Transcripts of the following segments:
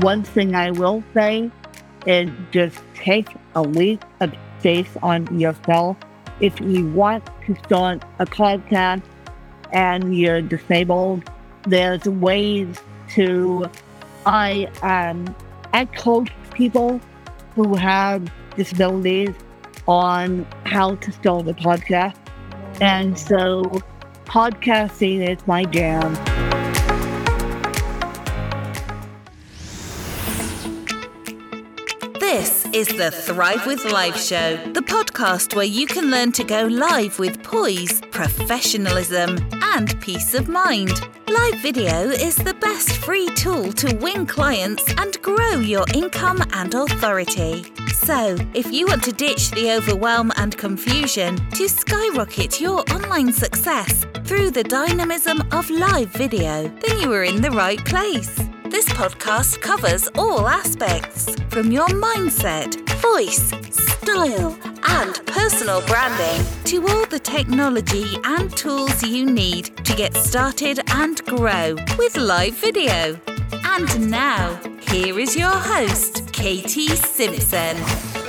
one thing I will say is just take a week of space on yourself. If you want to start a podcast and you're disabled, there's ways to I um I coach people who have disabilities on how to start a podcast. And so podcasting is my jam. Is the Thrive with Live show, the podcast where you can learn to go live with poise, professionalism, and peace of mind. Live video is the best free tool to win clients and grow your income and authority. So, if you want to ditch the overwhelm and confusion to skyrocket your online success through the dynamism of live video, then you are in the right place. This podcast covers all aspects from your mindset, voice, style, and personal branding to all the technology and tools you need to get started and grow with live video. And now, here is your host, Katy Simpson.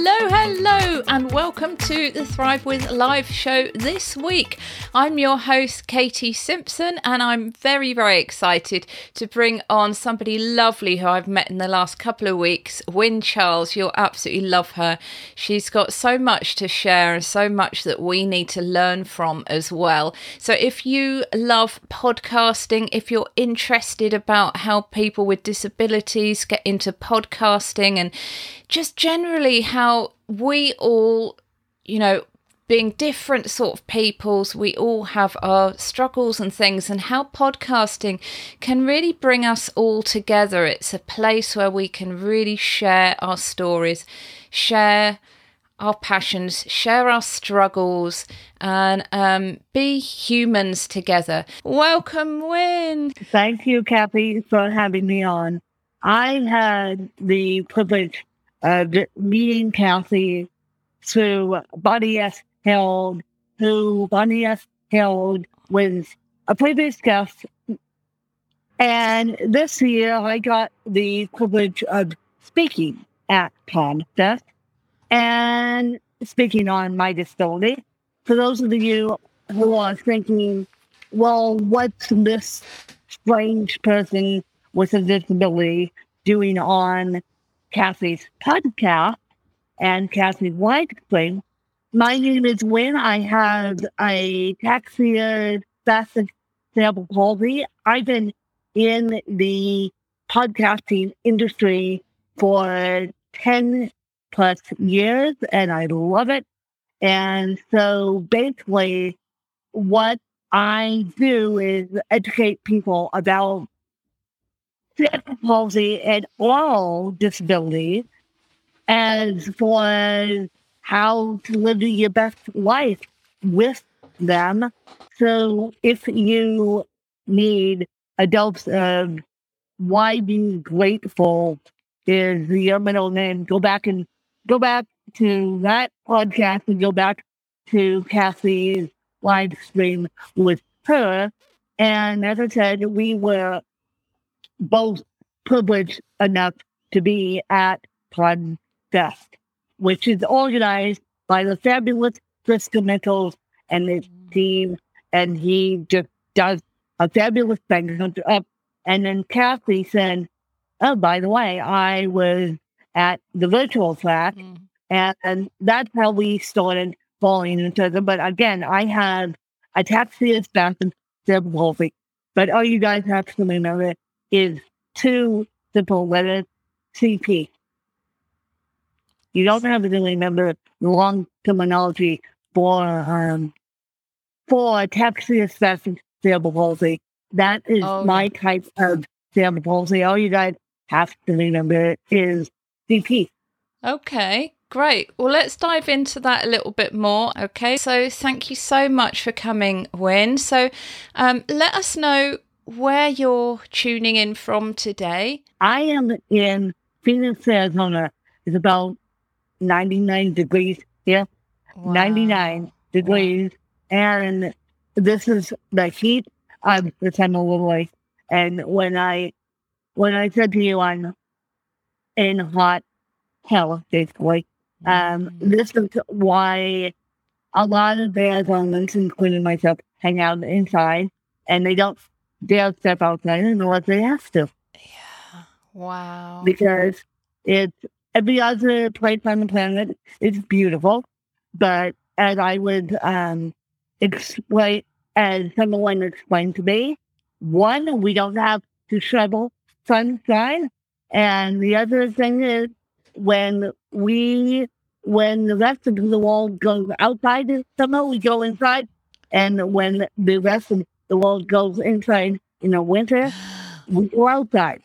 Hello, hello, and welcome to the Thrive with Live show this week. I'm your host, Katy Simpson, and I'm very, very excited to bring on somebody lovely who I've met in the last couple of weeks, Win Charles. You'll absolutely love her. She's got so much to share and so much that we need to learn from as well. So, if you love podcasting, if you're interested about how people with disabilities get into podcasting and just generally how we all, you know, being different sort of peoples, we all have our struggles and things, and how podcasting can really bring us all together. It's a place where we can really share our stories, share our passions, share our struggles, and um, be humans together. Welcome, Win. Thank you, Kathy, for having me on. I had the privilege of meeting Kathy through Bonnie S. Held, who Bonnie S. Held was a previous guest. And this year I got the privilege of speaking at Fest and speaking on my disability. For those of you who are thinking, well, what's this strange person with a disability doing on Kathy's podcast and live stream? My name is Win. I have ataxia spastic cerebral palsy. I've been in the podcasting industry for 10 plus years and I love it. And so basically, what I do is educate people about palsy and all disabilities as as how to live your best life with them. So if you need adults of why be grateful is your middle name, go back and go back to that podcast and go back to Kathy's live stream with her. And as I said, we were both privileged enough to be at Podfest which is organized by the fabulous Chris Michaels and his team. And he just does a fabulous thing. Up. And then Kathy said, Oh, by the way, I was at the virtual class. Mm. And, and that's how we started falling into it. But again, I have ataxia spasm cerebral But all you guys have to remember is two simple letters, CP. You don't have to remember the long terminology for um, for ataxia spastic cerebral palsy. That is oh, my yeah. type of cerebral palsy. All you guys have to remember is CP. Okay, great. Well, let's dive into that a little bit more. Okay, so thank you so much for coming, Win. So, um, let us know where you're tuning in from today. I am in Phoenix, Arizona. It's about 99 degrees here, wow. 99 degrees. Wow. And this is the heat I'm the time of late. And when I when I said to you I'm in hot hell, basically, um, Mm. this is why a lot of on including myself, hang out inside and they don't dare step outside and what they have to Yeah. Wow. because it's every other place on the planet is beautiful. But as I would um, explain, as someone explained to me, one, we don't have to shovel sunshine. And the other thing is when we, when the rest of the world goes outside summer, we go inside. And when the rest of the world goes inside in the winter, we go outside.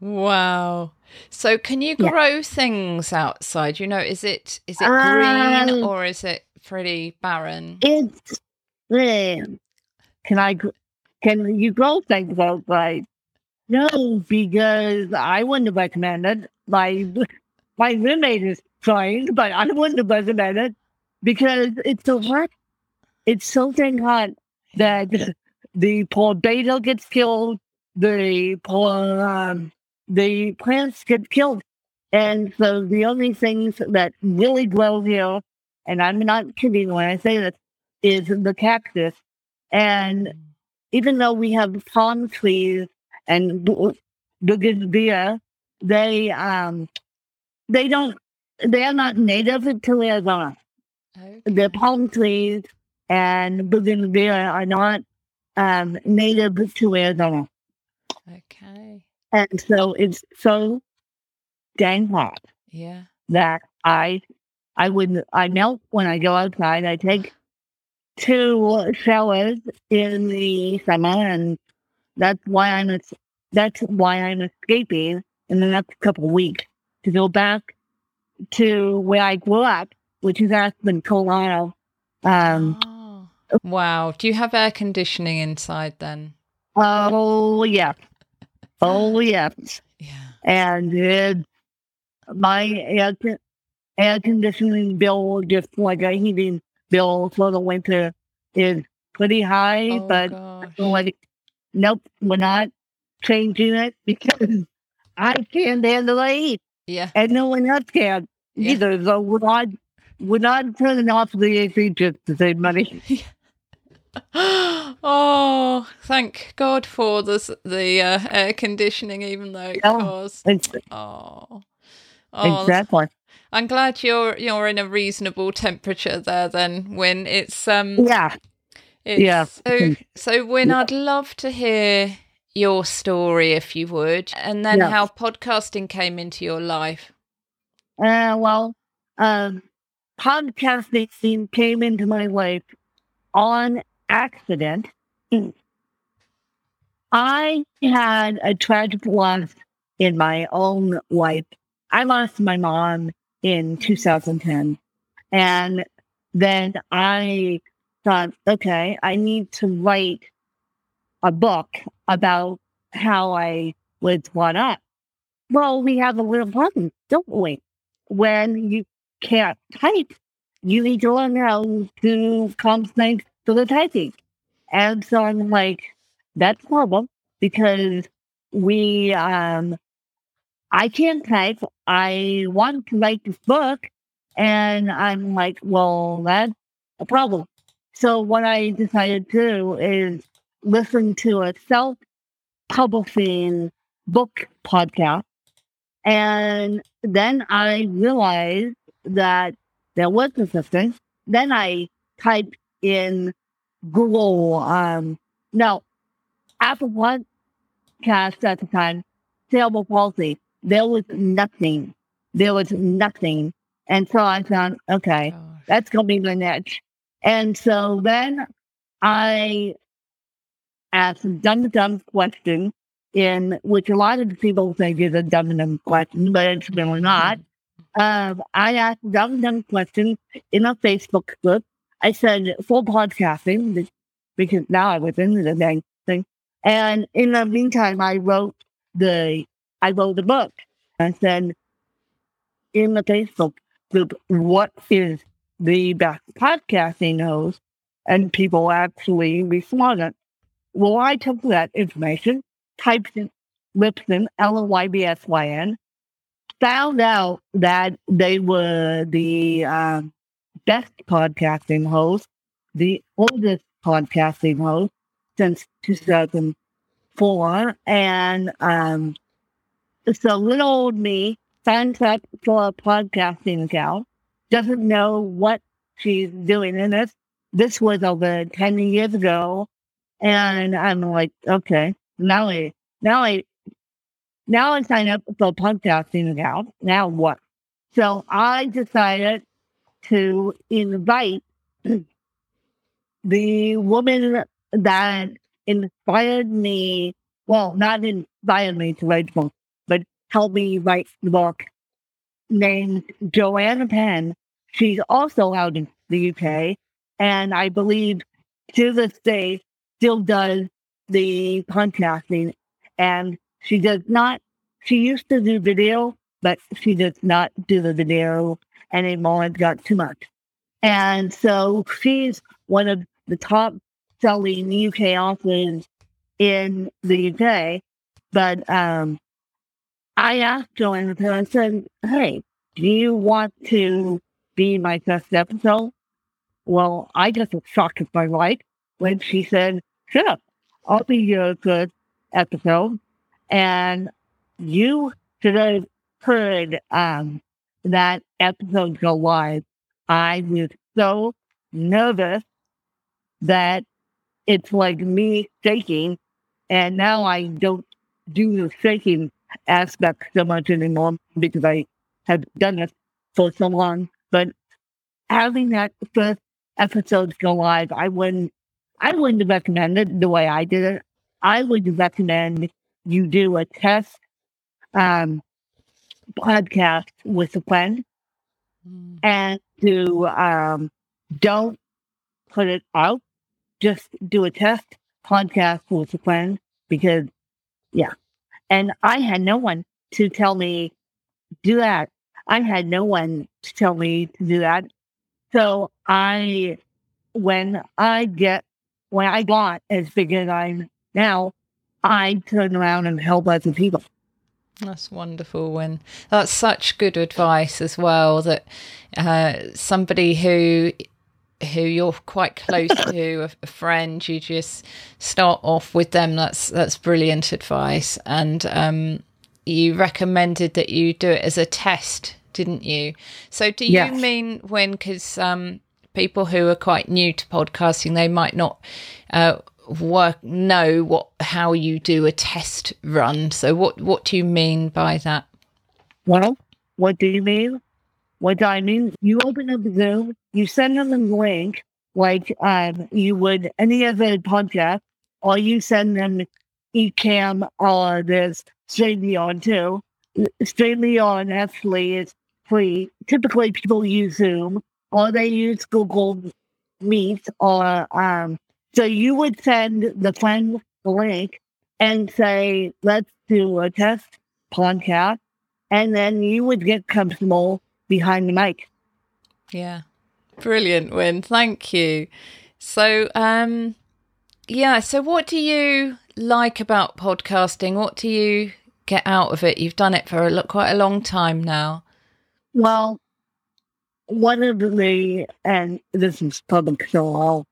wow. So can you Yeah. grow things outside? You know, is it is it Um, green or is it pretty barren? It's um, can I can you grow things outside? No, because I wouldn't have recommended. My my roommate is trying, but I wouldn't have recommended because it's so hot. It's so dang hot that the poor beta gets killed, the poor um, the plants get killed, and so the only things that really grow here, and I'm not kidding when I say this, is the cactus. And even though we have palm trees and bougainvillea, they um they don't they are not native to Arizona. Okay. The palm trees and bougainvillea are not um native to Arizona. Okay. And so it's so dang hot Yeah. that I I would I melt when I go outside. I take two showers in the summer, and that's why I'm that's why I'm escaping in the next couple of weeks to go back to where I grew up, which is Aspen, Colorado. Um, Oh. Wow. Do you have air conditioning inside then? oh yeah, oh yes. Yeah. and it, my air, air conditioning bill, just like a heating bill for the winter, is pretty high. Oh but gosh. Like, nope, we're not changing it because I can't handle the heat, Yeah. and no one else can Yeah. either. So we're not, we're not turning off the AC just to save money. oh, thank God for the the uh, air conditioning, even though it Yeah. caused. Oh, oh, exactly. I'm glad you're you're in a reasonable temperature there. Then, when it's um, Yeah. it's, Yeah. So, so Win, Yeah. I'd love to hear your story if you would, and then Yeah. how podcasting came into your life. Uh, well, um, podcasting came into my life on accident. I had a tragic loss in my own life. I lost my mom in 2010. And then I thought, okay, I need to write a book about how I was brought up. Well, we have a little problem, don't we? When you can't type, you need to learn how to come things to the typing. And so I'm like, that's horrible because we, um, I can't type. I want to write this book. And I'm like, well, that's a problem. So what I decided to do is listen to a self publishing book podcast. And then I realized that there was a system. Then I typed in Google, um, no, Apple cast at the time, cerebral palsy. There was nothing. There was nothing. And so I found, okay, that's going to be my niche. And so then I asked a dumb dumb question in which a lot of people think is a dumb dumb question, but it's really not. Um, I asked dumb dumb question in a Facebook group. I said full podcasting because now I was into the dang thing. And in the meantime, I wrote the I wrote the book. I said in the Facebook group, what is the best podcasting host? and people actually responded. Well, I took that information, typed in Libsyn, L O Y B S Y N, found out that they were the uh, best podcasting host, the oldest podcasting host since 2004. And um, so little old me signs up for a podcasting account, doesn't know what she's doing in this. This was over 10 years ago. And I'm like, okay, now I, now I, now I sign up for a podcasting account. Now what? So I decided to invite the woman that inspired me, well, not inspired me to write the book, but helped me write the book, named Joanna Penn. She's also out in the UK, and I believe to this day still does the podcasting. And she does not, she used to do video, but she does not do the video anymore. It's got too much. And so she's one of the top selling UK authors in the UK. But um, I asked Joanna, I said, hey, do you want to be my first episode? Well, I just was shocked at my wife when she said, sure, I'll be your first episode. And you should have heard um, that episode go live. I was so nervous that it's like me shaking. And now I don't do the shaking aspect so much anymore because I have done it for so long. But having that first episode go live, I wouldn't I wouldn't recommend it the way I did it. I would recommend you do a test um, podcast with a friend mm. and to um, don't put it out just do a test podcast with a friend because, yeah. And I had no one to tell me do that. I had no one to tell me to do that. So I, when I get, when I got as big as I'm now, I turn around and help other people. That's wonderful. When that's such good advice as well. That uh, somebody who who you're quite close to, a, a, friend, you just start off with them. That's that's brilliant advice. And um, you recommended that you do it as a test, didn't you? So do you yes. mean when? Because um, people who are quite new to podcasting, they might not. Uh, work know what how you do a test run so what what do you mean by that well what do you mean what I mean, you open up Zoom, you send them a link like um, you would any other podcast, or you send them Ecamm or this StreamYard too. StreamYard actually is free. Typically, people use Zoom or they use Google Meet or um. So you would send the friend the link and say, "Let's do a test podcast," and then you would get comfortable behind the mic. Yeah. Brilliant, Win. Thank you. So, um, yeah, so what do you like about podcasting? What do you get out of it? You've done it for a, quite a long time now. Well, one of the, and this is public, so I'll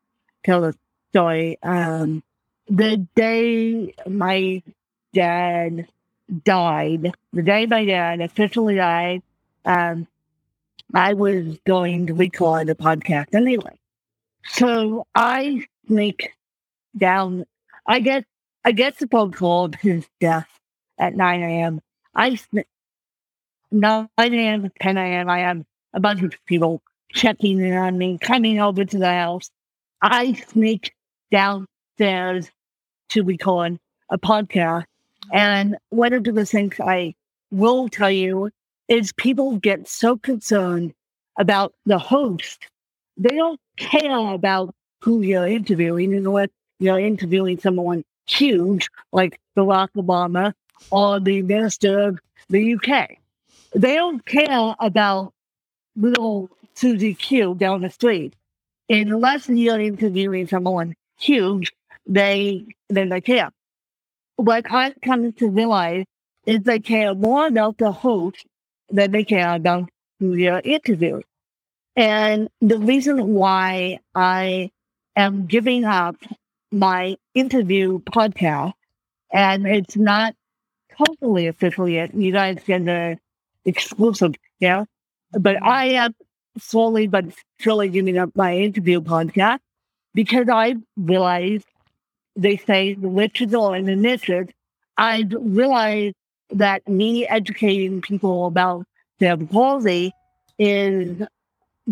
tell the story. Um, the day my dad died, the day my dad officially died, um, I was going to record a podcast anyway. So I sneak down. I get I get the phone call of his death at 9 a.m. I sneak 9 a.m., 10 a.m. I have a bunch of people checking in on me, coming over to the house. I sneak downstairs to record a podcast. And one of the things I will tell you is people get so concerned about the host. They don't care about who you're interviewing You unless you're interviewing someone huge like Barack Obama or the minister of the UK. They don't care about little Susie Q down the street. unless you're interviewing someone huge, they they care. What I've come to realize is they care more about the host than they care about who you're interviewing. And the reason why I am giving up my interview podcast, and it's not totally official yet. You guys get the uh, exclusive, yeah. But I am slowly but surely giving up my interview podcast because I realized they say the literature and the niches. I realized that me educating people about their palsy is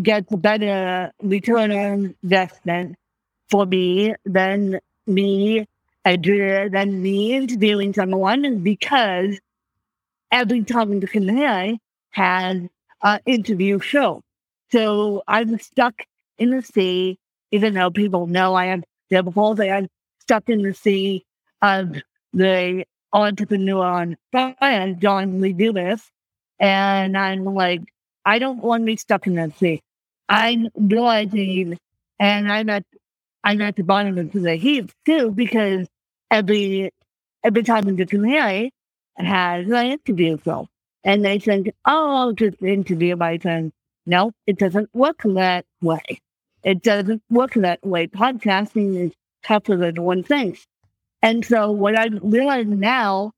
gets better return on investment for me than me than me interviewing someone because every time the Canary has an interview show. So I'm stuck in the sea, even though people know I am cerebral palsy, I'm stuck in the sea of the entrepreneur on fire, John Lee Dumas. And I'm like, I don't want to be stuck in that sea. I'm realizing, and I'm at, I'm at the bottom of the heap too, because every, every time I get to marry, has an interview film. And they think, oh, I'll just interview my friend. No, it doesn't work that way. It doesn't work that way. Podcasting is tougher than one thing. And so what I'm realizing now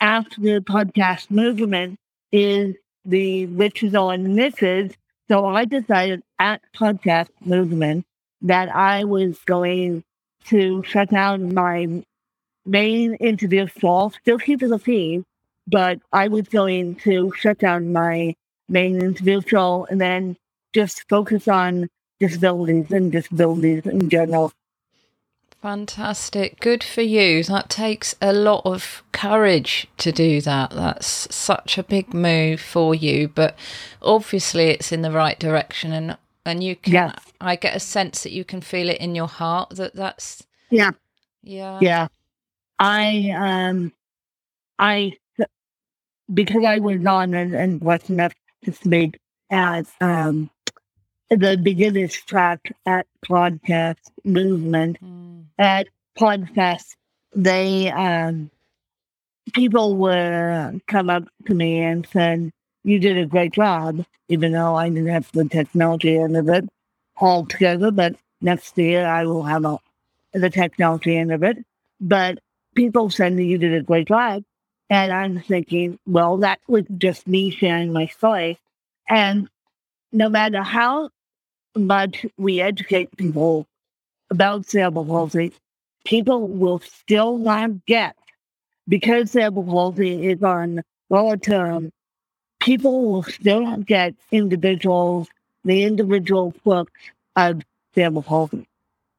after the podcast movement is the riches on misses. So I decided at podcast movement that I was going to shut down my main interview show, still keep the feed, but I was going to shut down my main interview show and then just focus on disabilities and disabilities in general. Fantastic. Good for you. That takes a lot of courage to do that. That's such a big move for you, but obviously it's in the right direction and and you can yes. I get a sense that you can feel it in your heart that that's Yeah. Yeah. Yeah. I um I because I was on and, and was enough to speak as um the beginner's track at podcast movement mm. at podcast they um people would come up to me and said you did a great job even though i didn't have the technology end of it all together. but next year i will have a, the technology end of it but people said that you did a great job and i'm thinking well that was just me sharing my story and no matter how much we educate people about cerebral palsy, people will still not get because cerebral palsy is on lower term. People will still not get individuals, the individual books of cerebral palsy.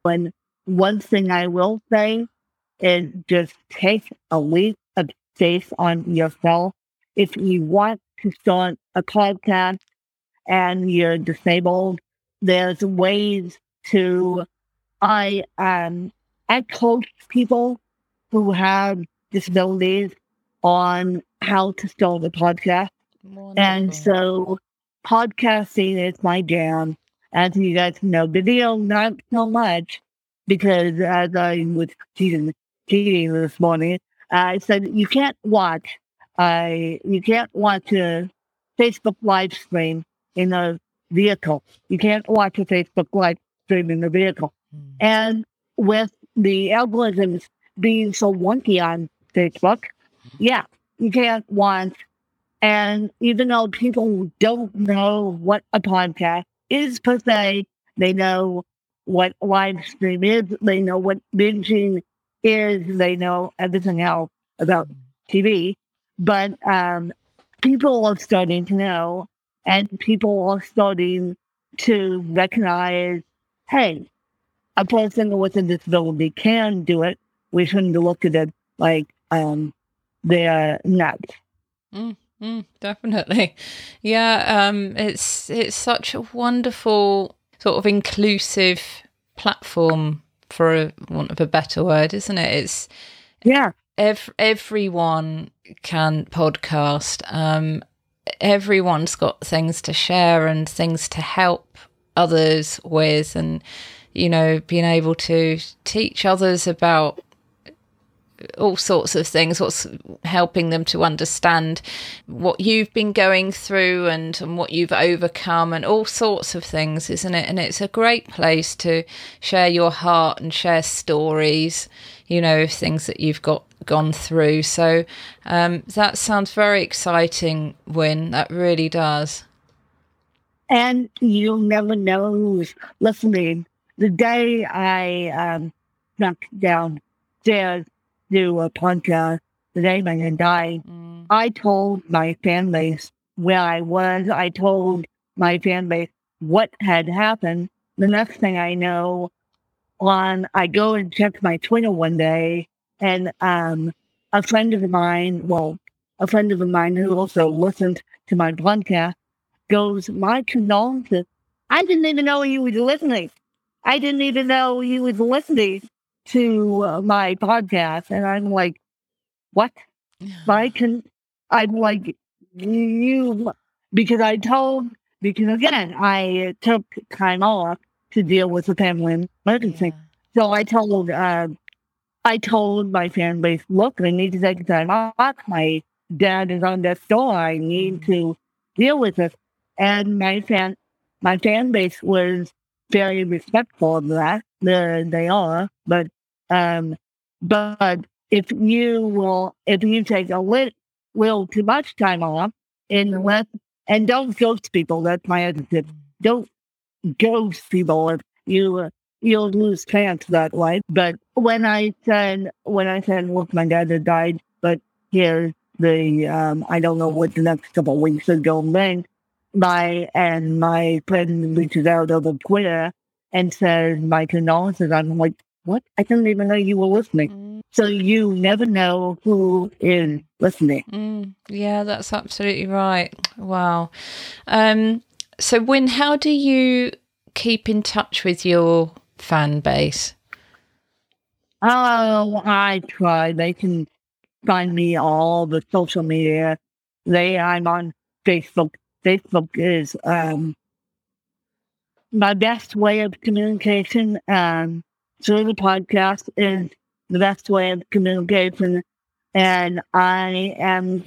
When one thing I will say is just take a leap of faith on yourself. If you want to start a podcast and you're disabled, there's ways to I um I coach people who have disabilities on how to start a podcast. Wonderful. And so podcasting is my jam. As you guys know, video not so much because as I was teaching, teaching this morning, I said you can't watch I you can't watch a Facebook live stream in a vehicle. You can't watch a Facebook live stream in the vehicle. Mm. And with the algorithms being so wonky on Facebook, yeah, you can't watch. And even though people don't know what a podcast is per se, they know what live stream is, they know what binging is, they know everything else about TV. But um, people are starting to know and people are starting to recognize, hey, a person with a disability can do it. We shouldn't look at it like um, they're nuts. Mm, mm, definitely, yeah. Um, it's it's such a wonderful sort of inclusive platform, for a, want of a better word, isn't it? It's yeah. Ev- everyone can podcast. Um, everyone's got things to share and things to help others with and you know being able to teach others about all sorts of things what's helping them to understand what you've been going through and, and what you've overcome and all sorts of things isn't it? And it's a great place to share your heart and share stories you know things that you've got gone through so um, that sounds very exciting Win that really does and you'll never know who's listening the day i um, snuck downstairs do a podcast the day my dad died, mm. I told my fan base where I was. I told my fan base what had happened. The next thing I know, on I go and check my Twitter one day, and um, a friend of mine, well, a friend of mine who also listened to my podcast, goes, "My condolences. I didn't even know he was listening. I didn't even know he was listening to uh, my podcast, and I'm like, what? I can, I'm like, you, because I told, because again, I took time off to deal with the family emergency. Yeah. So I told, uh, I told my fan base, look, I need to take time off. My dad is on death door. I need mm-hmm. to deal with this. And my fan, my fan base was very respectful of that. They're, they are, but um, but if you will, if you take a little, little too much time off and let, and don't ghost people, that's my attitude. Don't ghost people if you, uh, you'll lose chance that way. But when I said, when I said, look, my dad had died, but here's the, um, I don't know what the next couple of weeks ago meant, my, and my friend reaches out over Twitter and says my condolences. I'm like, what? I didn't even know you were listening. Mm. So you never know who is listening. Mm. Yeah, that's absolutely right. Wow. Um, so, Win, how do you keep in touch with your fan base? Oh, I try. They can find me all the social media. They, I'm on Facebook. Facebook is um, my best way of communication. Um, through the podcast is the best way of communication. And I am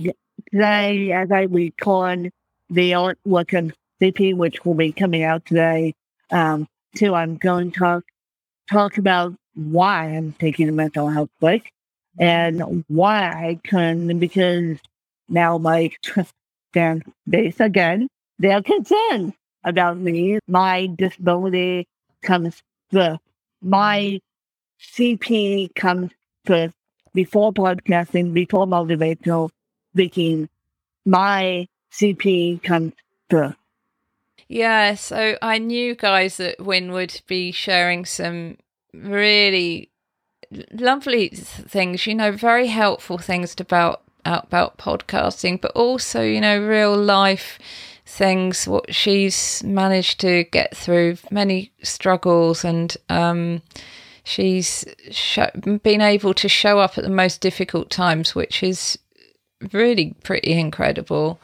today, as I record the artwork of CP, which will be coming out today, um, too, I'm going to talk, talk about why I'm taking a mental health break and why I can, because now my fan base again, they're concerned about me. My disability comes first my CP comes first before podcasting, before motivational speaking. My CP comes first. Yeah, so I knew, guys, that Win would be sharing some really lovely things, you know, very helpful things about about podcasting, but also, you know, real life things, what she's managed to get through, many struggles, and um, she's sh- been able to show up at the most difficult times, which is really pretty incredible.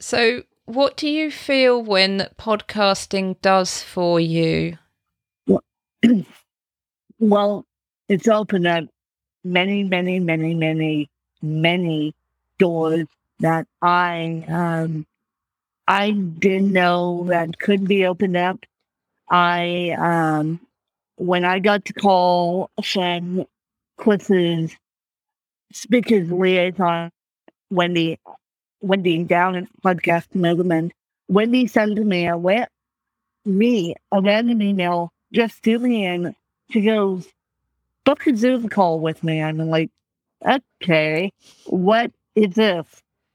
So, what do you feel when podcasting does for you? Well, it's opened up many, many, many, many, many doors that I um, I didn't know that could be opened up. I, um, when I got to call from Cliff's speakers liaison, Wendy, Wendy down at Podcast Movement, Wendy sent me a wet, me a random email just to me and she goes, book a Zoom call with me. I'm like, okay, what is this?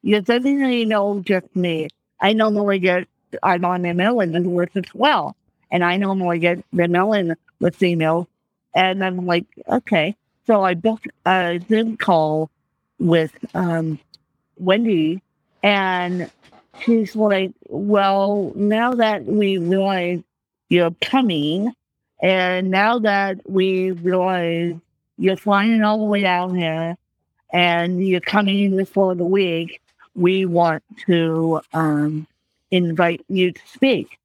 You're sending an email just me. I normally get, I'm on MLN list as well. And I normally get the MLN with emails. And I'm like, okay. So I booked a Zoom call with um, Wendy, and she's like, well, now that we realize you're coming, and now that we realize you're flying all the way down here, and you're coming before the week, we want to um, invite you to speak.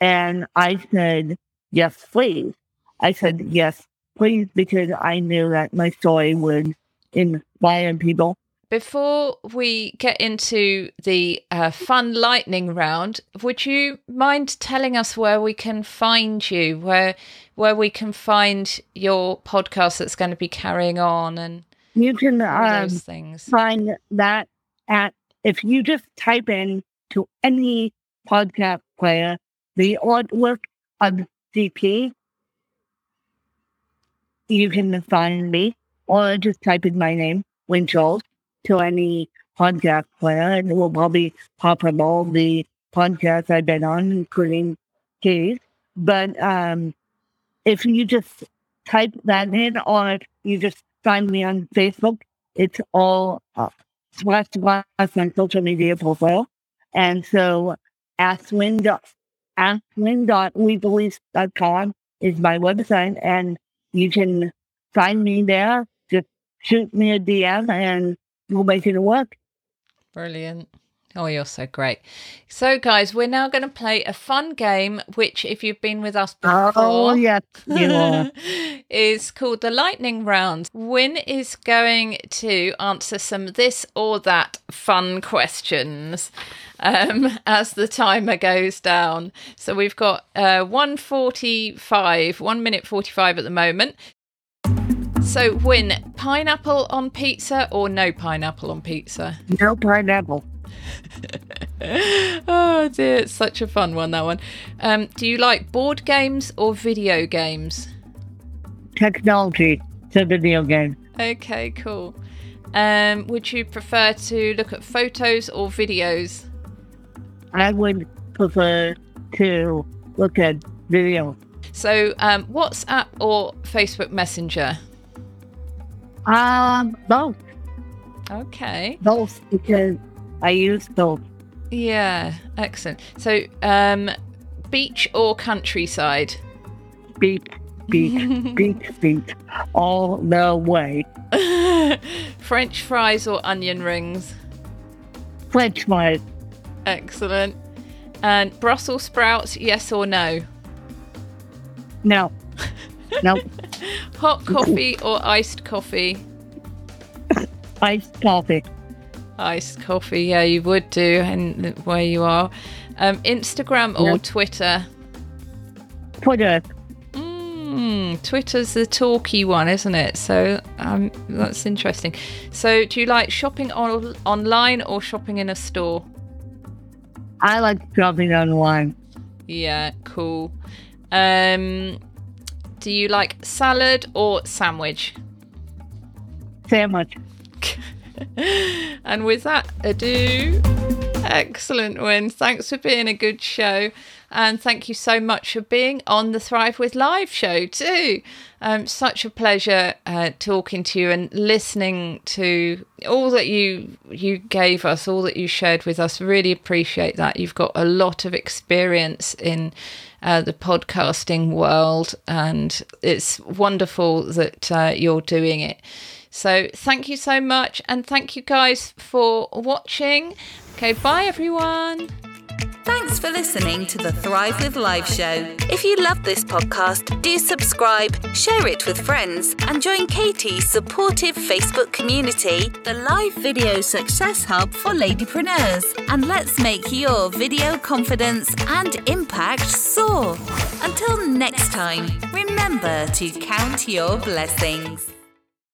And I said, yes, please. I said, yes, please, because I knew that my story would inspire people. Before we get into the uh, fun lightning round, would you mind telling us where we can find you, where where we can find your podcast that's going to be carrying on, and you can um, those things? find that at if you just type in to any podcast player the artwork of CP, you can find me, or just type in my name, Win Charles, to any podcast player, and it will probably pop up all the podcasts I've been on, including his. But um, if you just type that in, or you just find me on Facebook, it's all up. Slash slash my social media profile. And so Aswin aswin.webelieve.com is my website, and you can find me there. Just shoot me a DM, and we'll make it work. Brilliant. Oh, you're so great. So, guys, we're now going to play a fun game, which, if you've been with us before, oh, yes, is called the Lightning Round. Win is going to answer some this or that fun questions um, as the timer goes down. So, we've got uh, 145, 1 minute 45 at the moment. So, Win, pineapple on pizza or no pineapple on pizza? No pineapple. oh dear, it's such a fun one, that one. Um, do you like board games or video games? Technology. It's a video game. Okay, cool. Um, would you prefer to look at photos or videos? I would prefer to look at video. So, um, WhatsApp or Facebook Messenger? Um, both. Okay. Both because I use both. Yeah, excellent. So, um, beach or countryside? Beach, beach, beach, beach, all the way. French fries or onion rings? French fries. Excellent. And Brussels sprouts, yes or no? No. No. Hot coffee or iced coffee? Iced coffee. Iced coffee, yeah, you would do, and where you are. Um, Instagram or Yeah. Twitter? Twitter. Mm, Twitter's the talky one, isn't it? So um, that's interesting. So, do you like shopping on- online or shopping in a store? I like shopping online. Yeah, cool. Um, do you like salad or sandwich? Sandwich. and with that ado, excellent win. Thanks for being a good show. And thank you so much for being on the Thrive with Live show, too. Um, such a pleasure uh, talking to you and listening to all that you you gave us, all that you shared with us. Really appreciate that. You've got a lot of experience in uh, the podcasting world, and it's wonderful that uh, you're doing it. So thank you so much, and thank you guys for watching. Okay, bye everyone. Thanks for listening to the Thrive with Live show. If you love this podcast, do subscribe, share it with friends, and join Katy's supportive Facebook community, the Live Video Success Hub for Ladypreneurs. And let's make your video confidence and impact soar. Until next time, remember to count your blessings.